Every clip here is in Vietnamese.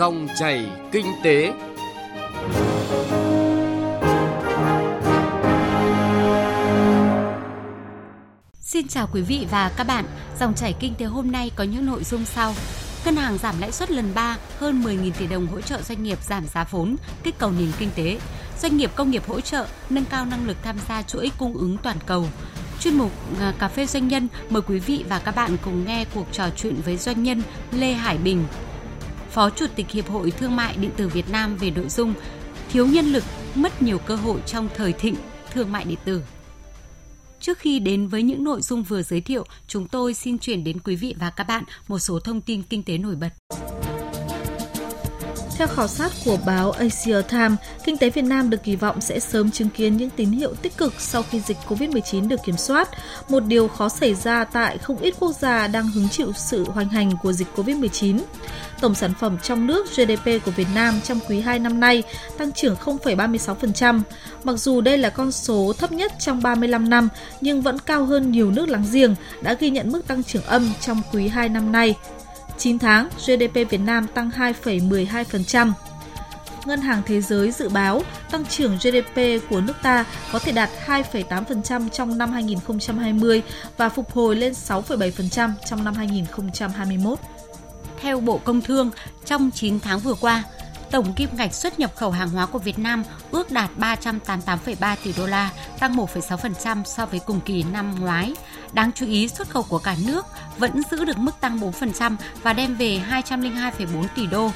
Dòng chảy kinh tế. Xin chào quý vị và các bạn. Dòng chảy kinh tế hôm nay có những nội dung sau. Ngân hàng giảm lãi suất lần 3, hơn 10.000 tỷ đồng hỗ trợ doanh nghiệp giảm giá vốn, kích cầu nền kinh tế. Doanh nghiệp công nghiệp hỗ trợ nâng cao năng lực tham gia chuỗi cung ứng toàn cầu. Chuyên mục à, Cà phê Doanh nhân mời quý vị và các bạn cùng nghe cuộc trò chuyện với doanh nhân Lê Hải Bình, Phó Chủ tịch Hiệp hội Thương mại Điện tử Việt Nam về nội dung thiếu nhân lực, mất nhiều cơ hội trong thời thịnh thương mại điện tử. Trước khi đến với những nội dung vừa giới thiệu, chúng tôi xin chuyển đến quý vị và các bạn một số thông tin kinh tế nổi bật. Theo khảo sát của báo Asia Times, kinh tế Việt Nam được kỳ vọng sẽ sớm chứng kiến những tín hiệu tích cực sau khi dịch COVID-19 được kiểm soát, một điều khó xảy ra tại không ít quốc gia đang hứng chịu sự hoành hành của dịch COVID-19. Tổng sản phẩm trong nước GDP của Việt Nam trong quý 2 năm nay tăng trưởng 0,36%. Mặc dù đây là con số thấp nhất trong 35 năm, nhưng vẫn cao hơn nhiều nước láng giềng đã ghi nhận mức tăng trưởng âm trong quý 2 năm nay. 9 tháng, GDP Việt Nam tăng 2,12%. Ngân hàng Thế giới dự báo tăng trưởng GDP của nước ta có thể đạt 2,8% trong năm 2020 và phục hồi lên 6,7% trong năm 2021. Theo Bộ Công Thương, trong 9 tháng vừa qua, tổng kim ngạch xuất nhập khẩu hàng hóa của Việt Nam ước đạt 388,3 tỷ đô la, tăng 1,6% so với cùng kỳ năm ngoái. Đáng chú ý, xuất khẩu của cả nước vẫn giữ được mức tăng 4% và đem về 202,4 tỷ đô.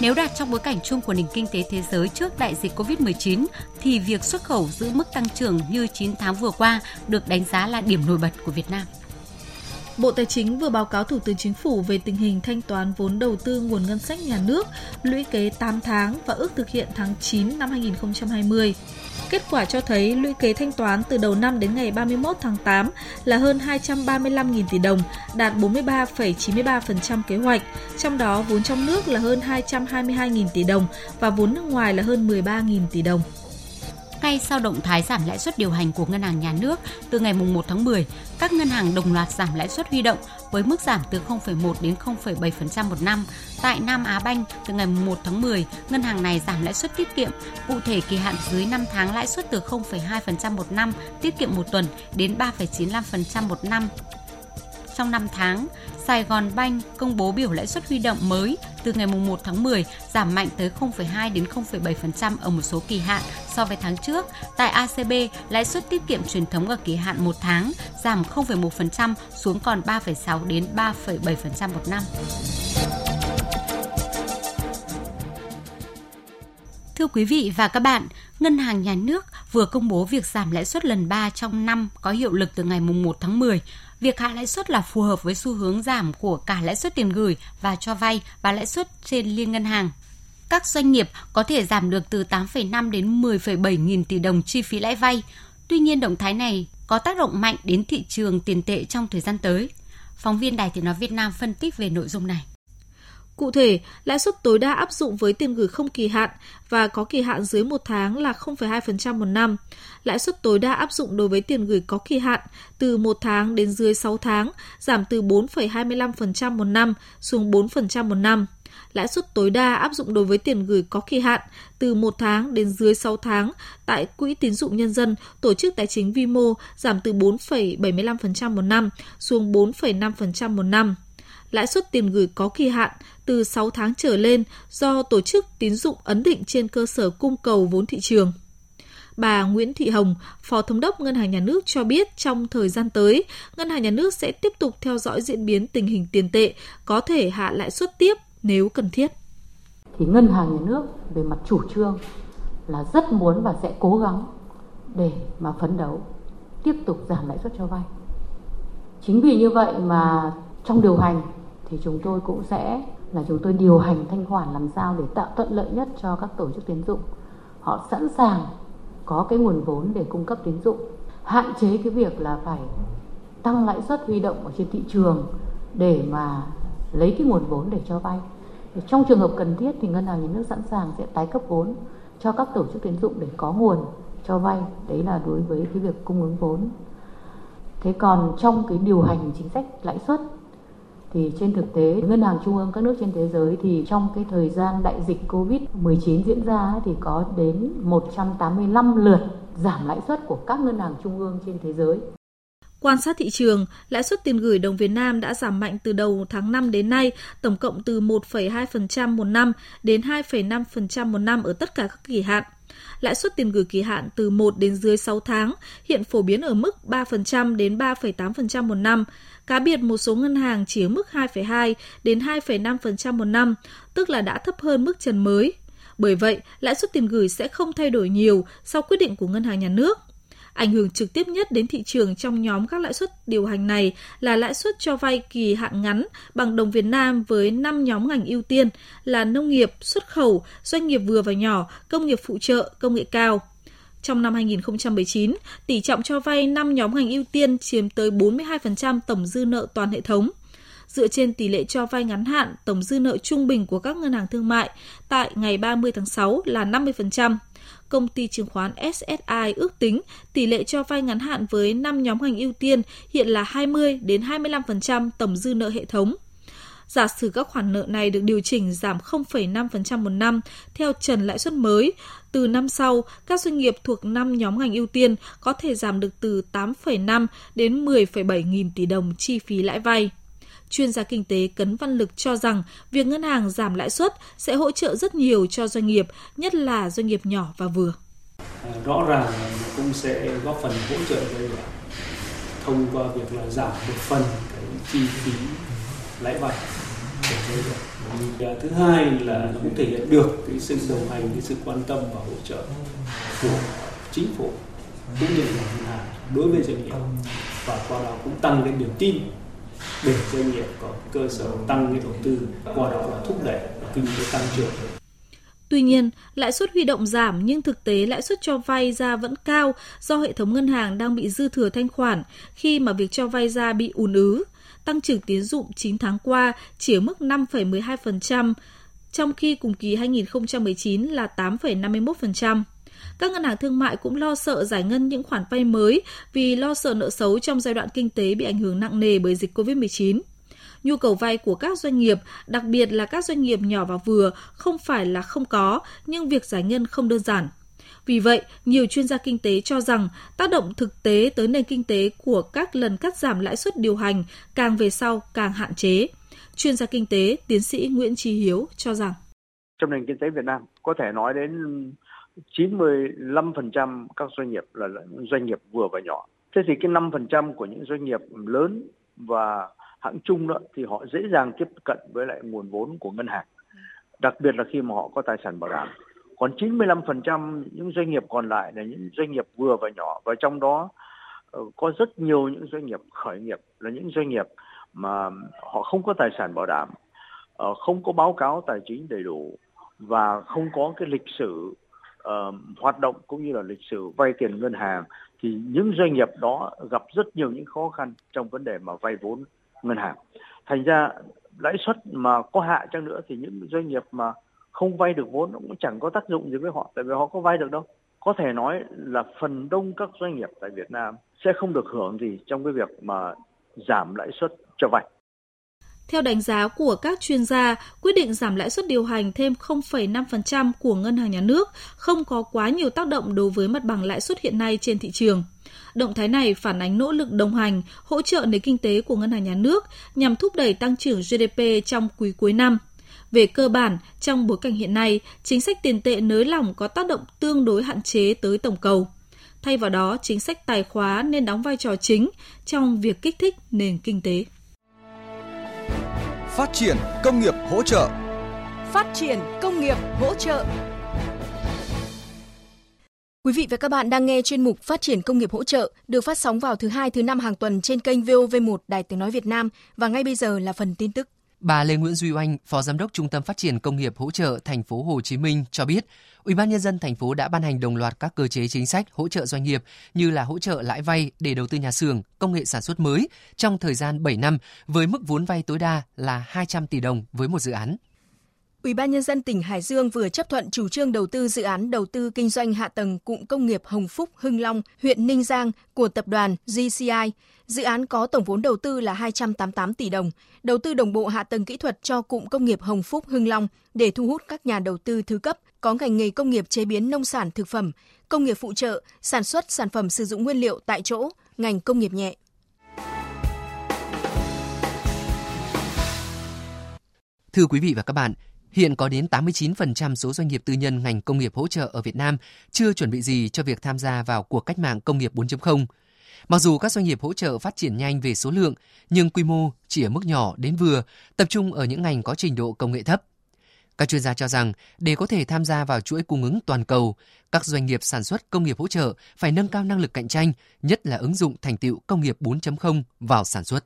Nếu đạt trong bối cảnh chung của nền kinh tế thế giới trước đại dịch COVID-19 thì việc xuất khẩu giữ mức tăng trưởng như 9 tháng vừa qua được đánh giá là điểm nổi bật của Việt Nam. Bộ Tài chính vừa báo cáo Thủ tướng Chính phủ về tình hình thanh toán vốn đầu tư nguồn ngân sách nhà nước lũy kế 8 tháng và ước thực hiện tháng 9 năm 2020. Kết quả cho thấy lũy kế thanh toán từ đầu năm đến ngày 31 tháng 8 là hơn 235.000 tỷ đồng, đạt 43,93% kế hoạch, trong đó vốn trong nước là hơn 222.000 tỷ đồng và vốn nước ngoài là hơn 13.000 tỷ đồng ngay sau động thái giảm lãi suất điều hành của ngân hàng nhà nước từ ngày 1 tháng 10, các ngân hàng đồng loạt giảm lãi suất huy động với mức giảm từ 0,1 đến 0,7% một năm. Tại Nam Á Banh, từ ngày 1 tháng 10, ngân hàng này giảm lãi suất tiết kiệm, cụ thể kỳ hạn dưới 5 tháng lãi suất từ 0,2% một năm, tiết kiệm một tuần đến 3,95% một năm trong 5 tháng, Sài Gòn Banh công bố biểu lãi suất huy động mới từ ngày 1 tháng 10 giảm mạnh tới 0,2 đến 0,7% ở một số kỳ hạn so với tháng trước. Tại ACB, lãi suất tiết kiệm truyền thống ở kỳ hạn 1 tháng giảm 0,1% xuống còn 3,6 đến 3,7% một năm. Thưa quý vị và các bạn, Ngân hàng Nhà nước vừa công bố việc giảm lãi suất lần 3 trong năm có hiệu lực từ ngày 1 tháng 10 Việc hạ lãi suất là phù hợp với xu hướng giảm của cả lãi suất tiền gửi và cho vay và lãi suất trên liên ngân hàng. Các doanh nghiệp có thể giảm được từ 8,5 đến 10,7 nghìn tỷ đồng chi phí lãi vay. Tuy nhiên, động thái này có tác động mạnh đến thị trường tiền tệ trong thời gian tới. Phóng viên Đài Tiếng Nói Việt Nam phân tích về nội dung này. Cụ thể, lãi suất tối đa áp dụng với tiền gửi không kỳ hạn và có kỳ hạn dưới một tháng là 0,2% một năm. Lãi suất tối đa áp dụng đối với tiền gửi có kỳ hạn từ 1 tháng đến dưới 6 tháng giảm từ 4,25% một năm xuống 4% một năm. Lãi suất tối đa áp dụng đối với tiền gửi có kỳ hạn từ 1 tháng đến dưới 6 tháng tại Quỹ tín dụng nhân dân, tổ chức tài chính vi mô giảm từ 4,75% một năm xuống 4,5% một năm lãi suất tiền gửi có kỳ hạn từ 6 tháng trở lên do tổ chức tín dụng ấn định trên cơ sở cung cầu vốn thị trường. Bà Nguyễn Thị Hồng, Phó Thống đốc Ngân hàng Nhà nước cho biết trong thời gian tới, Ngân hàng Nhà nước sẽ tiếp tục theo dõi diễn biến tình hình tiền tệ, có thể hạ lãi suất tiếp nếu cần thiết. Thì Ngân hàng Nhà nước về mặt chủ trương là rất muốn và sẽ cố gắng để mà phấn đấu tiếp tục giảm lãi suất cho vay. Chính vì như vậy mà trong điều hành thì chúng tôi cũng sẽ là chúng tôi điều hành thanh khoản làm sao để tạo thuận lợi nhất cho các tổ chức tín dụng. Họ sẵn sàng có cái nguồn vốn để cung cấp tín dụng. Hạn chế cái việc là phải tăng lãi suất huy động ở trên thị trường để mà lấy cái nguồn vốn để cho vay. Trong trường hợp cần thiết thì ngân hàng nhà nước sẵn sàng sẽ tái cấp vốn cho các tổ chức tín dụng để có nguồn cho vay. Đấy là đối với cái việc cung ứng vốn. Thế còn trong cái điều hành chính sách lãi suất thì trên thực tế ngân hàng trung ương các nước trên thế giới thì trong cái thời gian đại dịch Covid-19 diễn ra thì có đến 185 lượt giảm lãi suất của các ngân hàng trung ương trên thế giới. Quan sát thị trường, lãi suất tiền gửi đồng Việt Nam đã giảm mạnh từ đầu tháng 5 đến nay, tổng cộng từ 1,2% một năm đến 2,5% một năm ở tất cả các kỳ hạn. Lãi suất tiền gửi kỳ hạn từ 1 đến dưới 6 tháng hiện phổ biến ở mức 3% đến 3,8% một năm. Cá biệt một số ngân hàng chỉ ở mức 2,2 đến 2,5% một năm, tức là đã thấp hơn mức trần mới. Bởi vậy, lãi suất tiền gửi sẽ không thay đổi nhiều sau quyết định của ngân hàng nhà nước. Ảnh hưởng trực tiếp nhất đến thị trường trong nhóm các lãi suất điều hành này là lãi suất cho vay kỳ hạn ngắn bằng đồng Việt Nam với 5 nhóm ngành ưu tiên là nông nghiệp, xuất khẩu, doanh nghiệp vừa và nhỏ, công nghiệp phụ trợ, công nghệ cao. Trong năm 2019, tỷ trọng cho vay 5 nhóm ngành ưu tiên chiếm tới 42% tổng dư nợ toàn hệ thống. Dựa trên tỷ lệ cho vay ngắn hạn, tổng dư nợ trung bình của các ngân hàng thương mại tại ngày 30 tháng 6 là 50% công ty chứng khoán SSI ước tính tỷ lệ cho vay ngắn hạn với 5 nhóm ngành ưu tiên hiện là 20 đến 25% tổng dư nợ hệ thống. Giả sử các khoản nợ này được điều chỉnh giảm 0,5% một năm theo trần lãi suất mới, từ năm sau, các doanh nghiệp thuộc 5 nhóm ngành ưu tiên có thể giảm được từ 8,5 đến 10,7 nghìn tỷ đồng chi phí lãi vay chuyên gia kinh tế Cấn Văn Lực cho rằng việc ngân hàng giảm lãi suất sẽ hỗ trợ rất nhiều cho doanh nghiệp, nhất là doanh nghiệp nhỏ và vừa. À, rõ ràng là cũng sẽ góp phần hỗ trợ cho thông qua việc là giảm một phần cái chi phí lãi vay thứ hai là nó cũng thể hiện được cái sự đồng hành cái sự quan tâm và hỗ trợ của chính phủ cũng như là ngân hàng đối với doanh nghiệp. Và qua đó cũng tăng lên niềm tin để doanh nghiệp có cơ sở tăng cái đầu tư qua đó là thúc đẩy kinh tế tăng trưởng Tuy nhiên, lãi suất huy động giảm nhưng thực tế lãi suất cho vay ra vẫn cao do hệ thống ngân hàng đang bị dư thừa thanh khoản khi mà việc cho vay ra bị ùn ứ. Tăng trưởng tiến dụng 9 tháng qua chỉ ở mức 5,12%, trong khi cùng kỳ 2019 là 8,51%. Các ngân hàng thương mại cũng lo sợ giải ngân những khoản vay mới vì lo sợ nợ xấu trong giai đoạn kinh tế bị ảnh hưởng nặng nề bởi dịch COVID-19. Nhu cầu vay của các doanh nghiệp, đặc biệt là các doanh nghiệp nhỏ và vừa, không phải là không có, nhưng việc giải ngân không đơn giản. Vì vậy, nhiều chuyên gia kinh tế cho rằng tác động thực tế tới nền kinh tế của các lần cắt giảm lãi suất điều hành càng về sau càng hạn chế. Chuyên gia kinh tế tiến sĩ Nguyễn Trí Hiếu cho rằng trong nền kinh tế Việt Nam có thể nói đến 95% các doanh nghiệp là doanh nghiệp vừa và nhỏ. Thế thì cái 5% của những doanh nghiệp lớn và hãng chung đó thì họ dễ dàng tiếp cận với lại nguồn vốn của ngân hàng. Đặc biệt là khi mà họ có tài sản bảo đảm. Còn 95% những doanh nghiệp còn lại là những doanh nghiệp vừa và nhỏ và trong đó ờ, có rất nhiều những doanh nghiệp khởi nghiệp là những doanh nghiệp mà họ không có tài sản bảo đảm, ờ, không có báo cáo tài chính đầy đủ và không có cái lịch sử uh, hoạt động cũng như là lịch sử vay tiền ngân hàng thì những doanh nghiệp đó gặp rất nhiều những khó khăn trong vấn đề mà vay vốn ngân hàng. Thành ra lãi suất mà có hạ chăng nữa thì những doanh nghiệp mà không vay được vốn cũng chẳng có tác dụng gì với họ tại vì họ có vay được đâu. Có thể nói là phần đông các doanh nghiệp tại Việt Nam sẽ không được hưởng gì trong cái việc mà giảm lãi suất cho vay. Theo đánh giá của các chuyên gia, quyết định giảm lãi suất điều hành thêm 0,5% của Ngân hàng Nhà nước không có quá nhiều tác động đối với mặt bằng lãi suất hiện nay trên thị trường. Động thái này phản ánh nỗ lực đồng hành, hỗ trợ nền kinh tế của Ngân hàng Nhà nước nhằm thúc đẩy tăng trưởng GDP trong quý cuối năm. Về cơ bản, trong bối cảnh hiện nay, chính sách tiền tệ nới lỏng có tác động tương đối hạn chế tới tổng cầu. Thay vào đó, chính sách tài khóa nên đóng vai trò chính trong việc kích thích nền kinh tế. Phát triển công nghiệp hỗ trợ. Phát triển công nghiệp hỗ trợ. Quý vị và các bạn đang nghe chuyên mục Phát triển công nghiệp hỗ trợ được phát sóng vào thứ hai thứ năm hàng tuần trên kênh VOV1 Đài Tiếng nói Việt Nam và ngay bây giờ là phần tin tức. Bà Lê Nguyễn Duy Oanh, Phó Giám đốc Trung tâm Phát triển Công nghiệp Hỗ trợ thành phố Hồ Chí Minh cho biết, Ủy ban nhân dân thành phố đã ban hành đồng loạt các cơ chế chính sách hỗ trợ doanh nghiệp như là hỗ trợ lãi vay để đầu tư nhà xưởng, công nghệ sản xuất mới trong thời gian 7 năm với mức vốn vay tối đa là 200 tỷ đồng với một dự án. Ủy ban nhân dân tỉnh Hải Dương vừa chấp thuận chủ trương đầu tư dự án đầu tư kinh doanh hạ tầng cụm công nghiệp Hồng Phúc Hưng Long, huyện Ninh Giang của tập đoàn GCI. Dự án có tổng vốn đầu tư là 288 tỷ đồng, đầu tư đồng bộ hạ tầng kỹ thuật cho cụm công nghiệp Hồng Phúc Hưng Long để thu hút các nhà đầu tư thứ cấp có ngành nghề công nghiệp chế biến nông sản thực phẩm, công nghiệp phụ trợ, sản xuất sản phẩm sử dụng nguyên liệu tại chỗ, ngành công nghiệp nhẹ. Thưa quý vị và các bạn, Hiện có đến 89% số doanh nghiệp tư nhân ngành công nghiệp hỗ trợ ở Việt Nam chưa chuẩn bị gì cho việc tham gia vào cuộc cách mạng công nghiệp 4.0. Mặc dù các doanh nghiệp hỗ trợ phát triển nhanh về số lượng, nhưng quy mô chỉ ở mức nhỏ đến vừa, tập trung ở những ngành có trình độ công nghệ thấp. Các chuyên gia cho rằng, để có thể tham gia vào chuỗi cung ứng toàn cầu, các doanh nghiệp sản xuất công nghiệp hỗ trợ phải nâng cao năng lực cạnh tranh, nhất là ứng dụng thành tựu công nghiệp 4.0 vào sản xuất.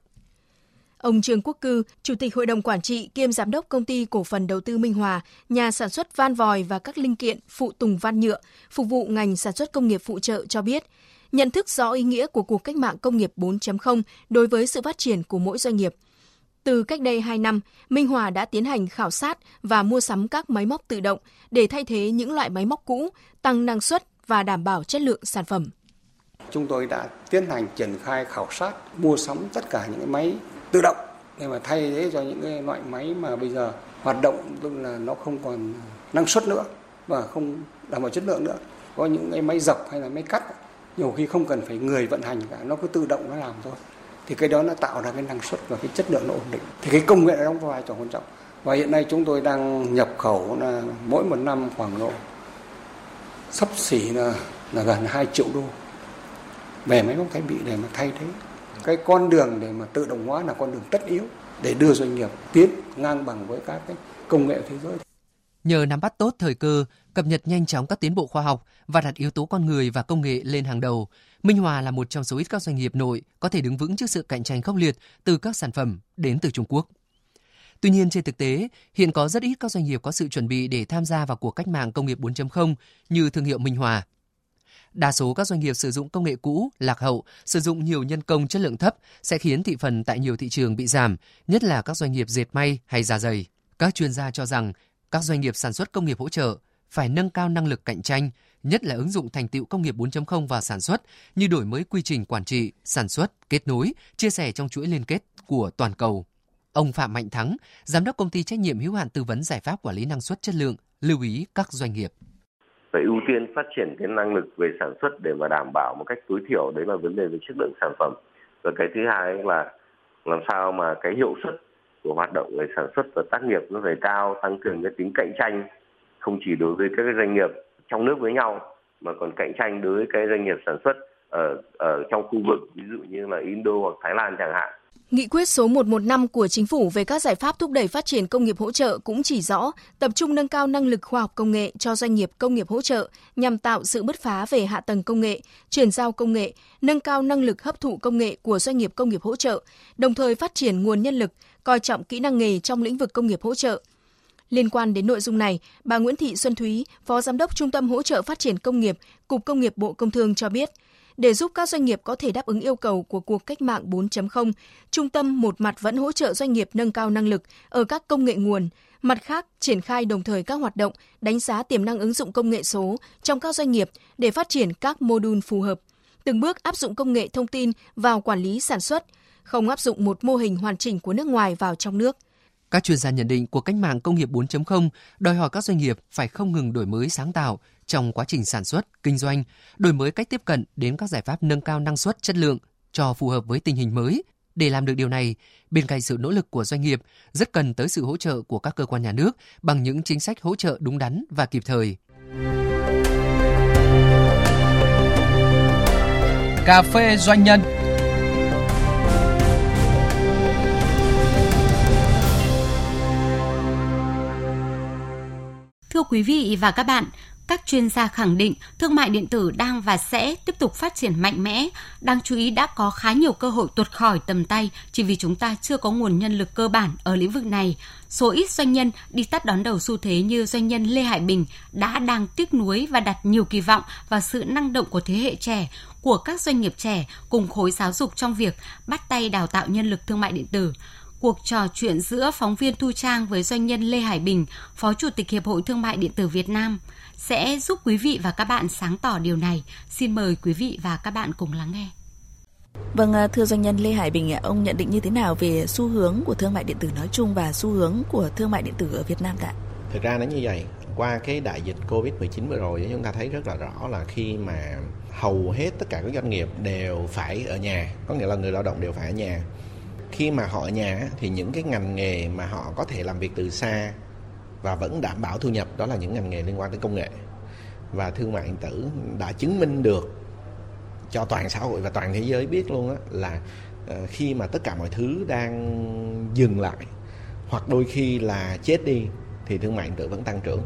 Ông Trương Quốc Cư, Chủ tịch Hội đồng Quản trị kiêm Giám đốc Công ty Cổ phần Đầu tư Minh Hòa, nhà sản xuất van vòi và các linh kiện phụ tùng van nhựa, phục vụ ngành sản xuất công nghiệp phụ trợ cho biết, nhận thức rõ ý nghĩa của cuộc cách mạng công nghiệp 4.0 đối với sự phát triển của mỗi doanh nghiệp. Từ cách đây 2 năm, Minh Hòa đã tiến hành khảo sát và mua sắm các máy móc tự động để thay thế những loại máy móc cũ, tăng năng suất và đảm bảo chất lượng sản phẩm. Chúng tôi đã tiến hành triển khai khảo sát, mua sắm tất cả những máy tự động. Để mà thay thế cho những cái loại máy mà bây giờ hoạt động, tức là nó không còn năng suất nữa và không đảm bảo chất lượng nữa. Có những cái máy dập hay là máy cắt, nhiều khi không cần phải người vận hành cả, nó cứ tự động nó làm thôi. Thì cái đó nó tạo ra cái năng suất và cái chất lượng nó ổn định. Thì cái công nghệ nó đóng vai trò quan trọng. Và hiện nay chúng tôi đang nhập khẩu là mỗi một năm khoảng độ sắp xỉ là là gần 2 triệu đô. Về máy móc thiết bị để mà thay thế cái con đường để mà tự động hóa là con đường tất yếu để đưa doanh nghiệp tiến ngang bằng với các cái công nghệ thế giới. Nhờ nắm bắt tốt thời cơ, cập nhật nhanh chóng các tiến bộ khoa học và đặt yếu tố con người và công nghệ lên hàng đầu, Minh Hòa là một trong số ít các doanh nghiệp nội có thể đứng vững trước sự cạnh tranh khốc liệt từ các sản phẩm đến từ Trung Quốc. Tuy nhiên trên thực tế, hiện có rất ít các doanh nghiệp có sự chuẩn bị để tham gia vào cuộc cách mạng công nghiệp 4.0 như thương hiệu Minh Hòa. Đa số các doanh nghiệp sử dụng công nghệ cũ, lạc hậu, sử dụng nhiều nhân công chất lượng thấp sẽ khiến thị phần tại nhiều thị trường bị giảm, nhất là các doanh nghiệp dệt may hay da dày. Các chuyên gia cho rằng các doanh nghiệp sản xuất công nghiệp hỗ trợ phải nâng cao năng lực cạnh tranh, nhất là ứng dụng thành tựu công nghiệp 4.0 vào sản xuất như đổi mới quy trình quản trị, sản xuất, kết nối, chia sẻ trong chuỗi liên kết của toàn cầu. Ông Phạm Mạnh Thắng, giám đốc công ty trách nhiệm hữu hạn tư vấn giải pháp quản lý năng suất chất lượng, lưu ý các doanh nghiệp phải ưu tiên phát triển cái năng lực về sản xuất để mà đảm bảo một cách tối thiểu. Đấy là vấn đề về chất lượng sản phẩm. Và cái thứ hai là làm sao mà cái hiệu suất của hoạt động về sản xuất và tác nghiệp nó phải cao, tăng cường cái tính cạnh tranh, không chỉ đối với các cái doanh nghiệp trong nước với nhau, mà còn cạnh tranh đối với cái doanh nghiệp sản xuất ở ở trong khu vực ví dụ như là Indo hoặc Thái Lan chẳng hạn Nghị quyết số 115 của Chính phủ về các giải pháp thúc đẩy phát triển công nghiệp hỗ trợ cũng chỉ rõ tập trung nâng cao năng lực khoa học công nghệ cho doanh nghiệp công nghiệp hỗ trợ nhằm tạo sự bứt phá về hạ tầng công nghệ, chuyển giao công nghệ, nâng cao năng lực hấp thụ công nghệ của doanh nghiệp công nghiệp hỗ trợ, đồng thời phát triển nguồn nhân lực, coi trọng kỹ năng nghề trong lĩnh vực công nghiệp hỗ trợ. Liên quan đến nội dung này, bà Nguyễn Thị Xuân Thúy, Phó Giám đốc Trung tâm Hỗ trợ Phát triển Công nghiệp, Cục Công nghiệp Bộ Công Thương cho biết – để giúp các doanh nghiệp có thể đáp ứng yêu cầu của cuộc cách mạng 4.0, trung tâm một mặt vẫn hỗ trợ doanh nghiệp nâng cao năng lực ở các công nghệ nguồn, mặt khác triển khai đồng thời các hoạt động đánh giá tiềm năng ứng dụng công nghệ số trong các doanh nghiệp để phát triển các mô đun phù hợp, từng bước áp dụng công nghệ thông tin vào quản lý sản xuất, không áp dụng một mô hình hoàn chỉnh của nước ngoài vào trong nước. Các chuyên gia nhận định cuộc cách mạng công nghiệp 4.0 đòi hỏi các doanh nghiệp phải không ngừng đổi mới sáng tạo trong quá trình sản xuất, kinh doanh, đổi mới cách tiếp cận đến các giải pháp nâng cao năng suất, chất lượng cho phù hợp với tình hình mới. Để làm được điều này, bên cạnh sự nỗ lực của doanh nghiệp, rất cần tới sự hỗ trợ của các cơ quan nhà nước bằng những chính sách hỗ trợ đúng đắn và kịp thời. Cà phê doanh nhân Thưa quý vị và các bạn, các chuyên gia khẳng định thương mại điện tử đang và sẽ tiếp tục phát triển mạnh mẽ. Đáng chú ý đã có khá nhiều cơ hội tuột khỏi tầm tay chỉ vì chúng ta chưa có nguồn nhân lực cơ bản ở lĩnh vực này. Số ít doanh nhân đi tắt đón đầu xu thế như doanh nhân Lê Hải Bình đã đang tiếc nuối và đặt nhiều kỳ vọng vào sự năng động của thế hệ trẻ, của các doanh nghiệp trẻ cùng khối giáo dục trong việc bắt tay đào tạo nhân lực thương mại điện tử cuộc trò chuyện giữa phóng viên Thu Trang với doanh nhân Lê Hải Bình, Phó Chủ tịch Hiệp hội Thương mại Điện tử Việt Nam sẽ giúp quý vị và các bạn sáng tỏ điều này. Xin mời quý vị và các bạn cùng lắng nghe. Vâng, à, thưa doanh nhân Lê Hải Bình, ông nhận định như thế nào về xu hướng của thương mại điện tử nói chung và xu hướng của thương mại điện tử ở Việt Nam ạ? Thực ra nó như vậy, qua cái đại dịch Covid-19 vừa rồi chúng ta thấy rất là rõ là khi mà hầu hết tất cả các doanh nghiệp đều phải ở nhà, có nghĩa là người lao động đều phải ở nhà. Khi mà họ ở nhà thì những cái ngành nghề mà họ có thể làm việc từ xa và vẫn đảm bảo thu nhập đó là những ngành nghề liên quan tới công nghệ. Và thương mại điện tử đã chứng minh được cho toàn xã hội và toàn thế giới biết luôn á là ờ, khi mà tất cả mọi thứ đang dừng lại hoặc đôi khi là chết đi thì thương mại điện tử vẫn tăng trưởng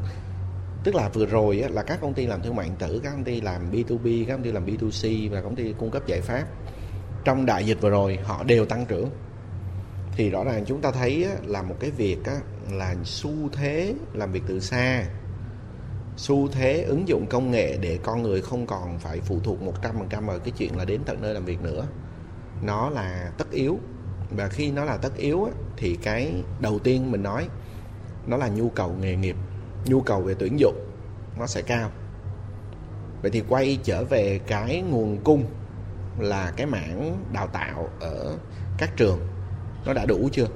tức là vừa rồi á, là các công ty làm thương mại điện tử các công ty làm B2B các công ty làm B2C và công ty cung cấp giải pháp trong đại dịch vừa rồi họ đều tăng trưởng thì rõ ràng chúng ta thấy là một cái việc là xu thế làm việc từ xa. Xu thế ứng dụng công nghệ để con người không còn phải phụ thuộc 100% vào cái chuyện là đến tận nơi làm việc nữa. Nó là tất yếu. Và khi nó là tất yếu thì cái đầu tiên mình nói, nó là nhu cầu nghề nghiệp, nhu cầu về tuyển dụng, nó sẽ cao. Vậy thì quay trở về cái nguồn cung là cái mảng đào tạo ở các trường nó đã đủ chưa?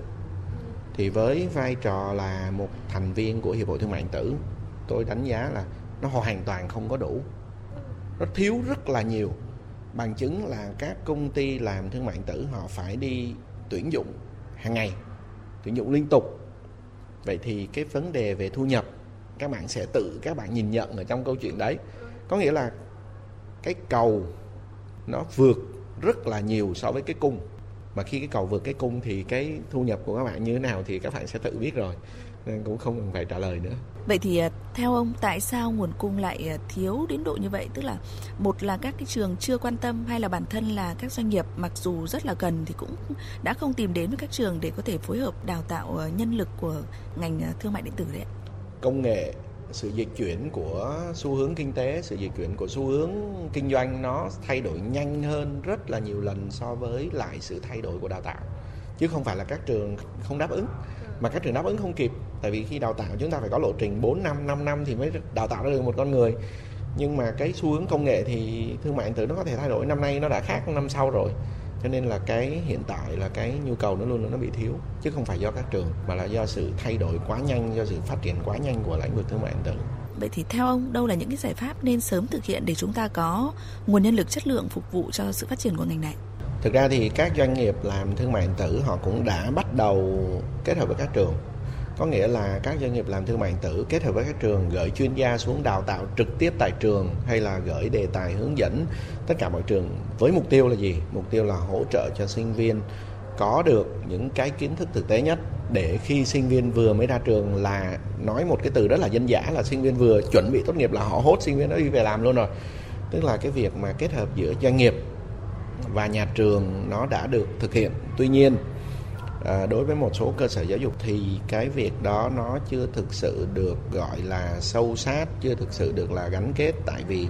Thì với vai trò là một thành viên của hiệp hội thương mại điện tử, tôi đánh giá là nó hoàn toàn không có đủ. Nó thiếu rất là nhiều. Bằng chứng là các công ty làm thương mại điện tử họ phải đi tuyển dụng hàng ngày, tuyển dụng liên tục. Vậy thì cái vấn đề về thu nhập, các bạn sẽ tự, các bạn nhìn nhận ở trong câu chuyện đấy. Có nghĩa là cái cầu nó vượt rất là nhiều so với cái cung mà khi cái cầu vượt cái cung thì cái thu nhập của các bạn như thế nào thì các bạn sẽ tự biết rồi. Nên cũng không cần phải trả lời nữa. Vậy thì à, theo ông tại sao nguồn cung lại à, thiếu đến độ như vậy? Tức là một là các cái trường chưa quan tâm hay là bản thân là các doanh nghiệp mặc dù rất là cần thì cũng đã không tìm đến với các trường để có thể phối hợp đào tạo à, nhân lực của ngành thương mại điện tử đấy công nghệ sự dịch chuyển của xu hướng kinh tế, sự dịch chuyển của xu hướng kinh doanh nó thay đổi nhanh hơn rất là nhiều lần so với lại sự thay đổi của đào tạo. Chứ không phải là các trường không đáp ứng. Mà các trường đáp ứng không kịp, tại vì khi đào tạo chúng ta phải có lộ trình 4 năm 5 năm thì mới đào tạo ra được một con người. Nhưng mà cái xu hướng công nghệ thì thương mại điện tử nó có thể thay đổi. Năm nay nó đã khác năm sau rồi cho nên là cái hiện tại là cái nhu cầu nó luôn nó bị thiếu chứ không phải do các trường mà là do sự thay đổi quá nhanh do sự phát triển quá nhanh của lĩnh vực thương mại điện tử Vậy thì theo ông đâu là những cái giải pháp nên sớm thực hiện để chúng ta có nguồn nhân lực chất lượng phục vụ cho sự phát triển của ngành này? Thực ra thì các doanh nghiệp làm thương mại điện tử họ cũng đã bắt đầu kết hợp với các trường. Có nghĩa là các doanh nghiệp làm thương mại điện tử kết hợp với các trường gửi chuyên gia xuống đào tạo trực tiếp tại trường hay là gửi đề tài hướng dẫn, tất cả mọi trường với mục tiêu là gì? Mục tiêu là hỗ trợ cho sinh viên có được những cái kiến thức thực tế nhất để khi sinh viên vừa mới ra trường là, nói một cái từ rất là dân dã là sinh viên vừa chuẩn bị tốt nghiệp là họ hốt sinh viên đó đi về làm luôn rồi tức là cái việc mà kết hợp giữa doanh nghiệp và nhà trường nó đã được thực hiện tuy nhiên à, đối với một số cơ sở giáo dục thì cái việc đó nó chưa thực sự được gọi là sâu sát chưa thực sự được là gắn kết. Tại vì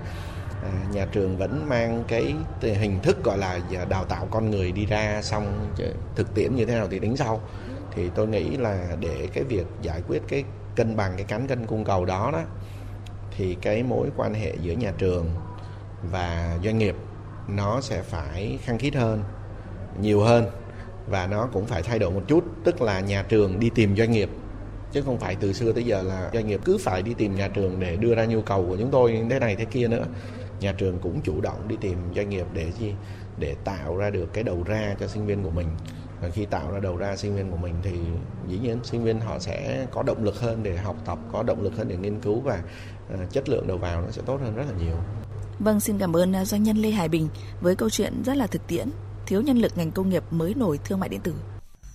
à, nhà trường vẫn mang cái hình thức gọi là đào tạo con người đi ra xong thực tiễn như thế nào thì tính sau. Thì tôi nghĩ là để cái việc giải quyết cái cân bằng cái cán cân cung cầu đó đó thì cái mối quan hệ giữa nhà trường và doanh nghiệp nó sẽ phải khăng khít hơn nhiều hơn và nó cũng phải thay đổi một chút tức là nhà trường đi tìm doanh nghiệp. Chứ không phải từ xưa tới giờ là doanh nghiệp cứ phải đi tìm nhà trường để đưa ra nhu cầu của chúng tôi thế này thế kia nữa. Nhà trường cũng chủ động đi tìm doanh nghiệp để gì? Để tạo ra được cái đầu ra cho sinh viên của mình. Và khi tạo ra đầu ra sinh viên của mình thì dĩ nhiên sinh viên họ sẽ có động lực hơn để học tập có động lực hơn để nghiên cứu và ờ, chất lượng đầu vào nó sẽ tốt hơn rất là nhiều. Vâng, xin cảm ơn ờ, doanh nhân Lê Hải Bình với câu chuyện rất là thực tiễn, thiếu nhân lực ngành công nghiệp mới nổi thương mại điện tử.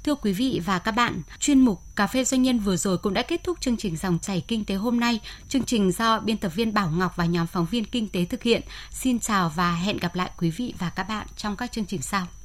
Thưa quý vị và các bạn, chuyên mục Cà phê doanh nhân vừa rồi cũng đã kết thúc chương trình dòng chảy kinh tế hôm nay. Chương trình do biên tập viên Bảo Ngọc và nhóm phóng viên kinh tế thực hiện. Xin chào và hẹn gặp lại quý vị và các bạn trong các chương trình sau.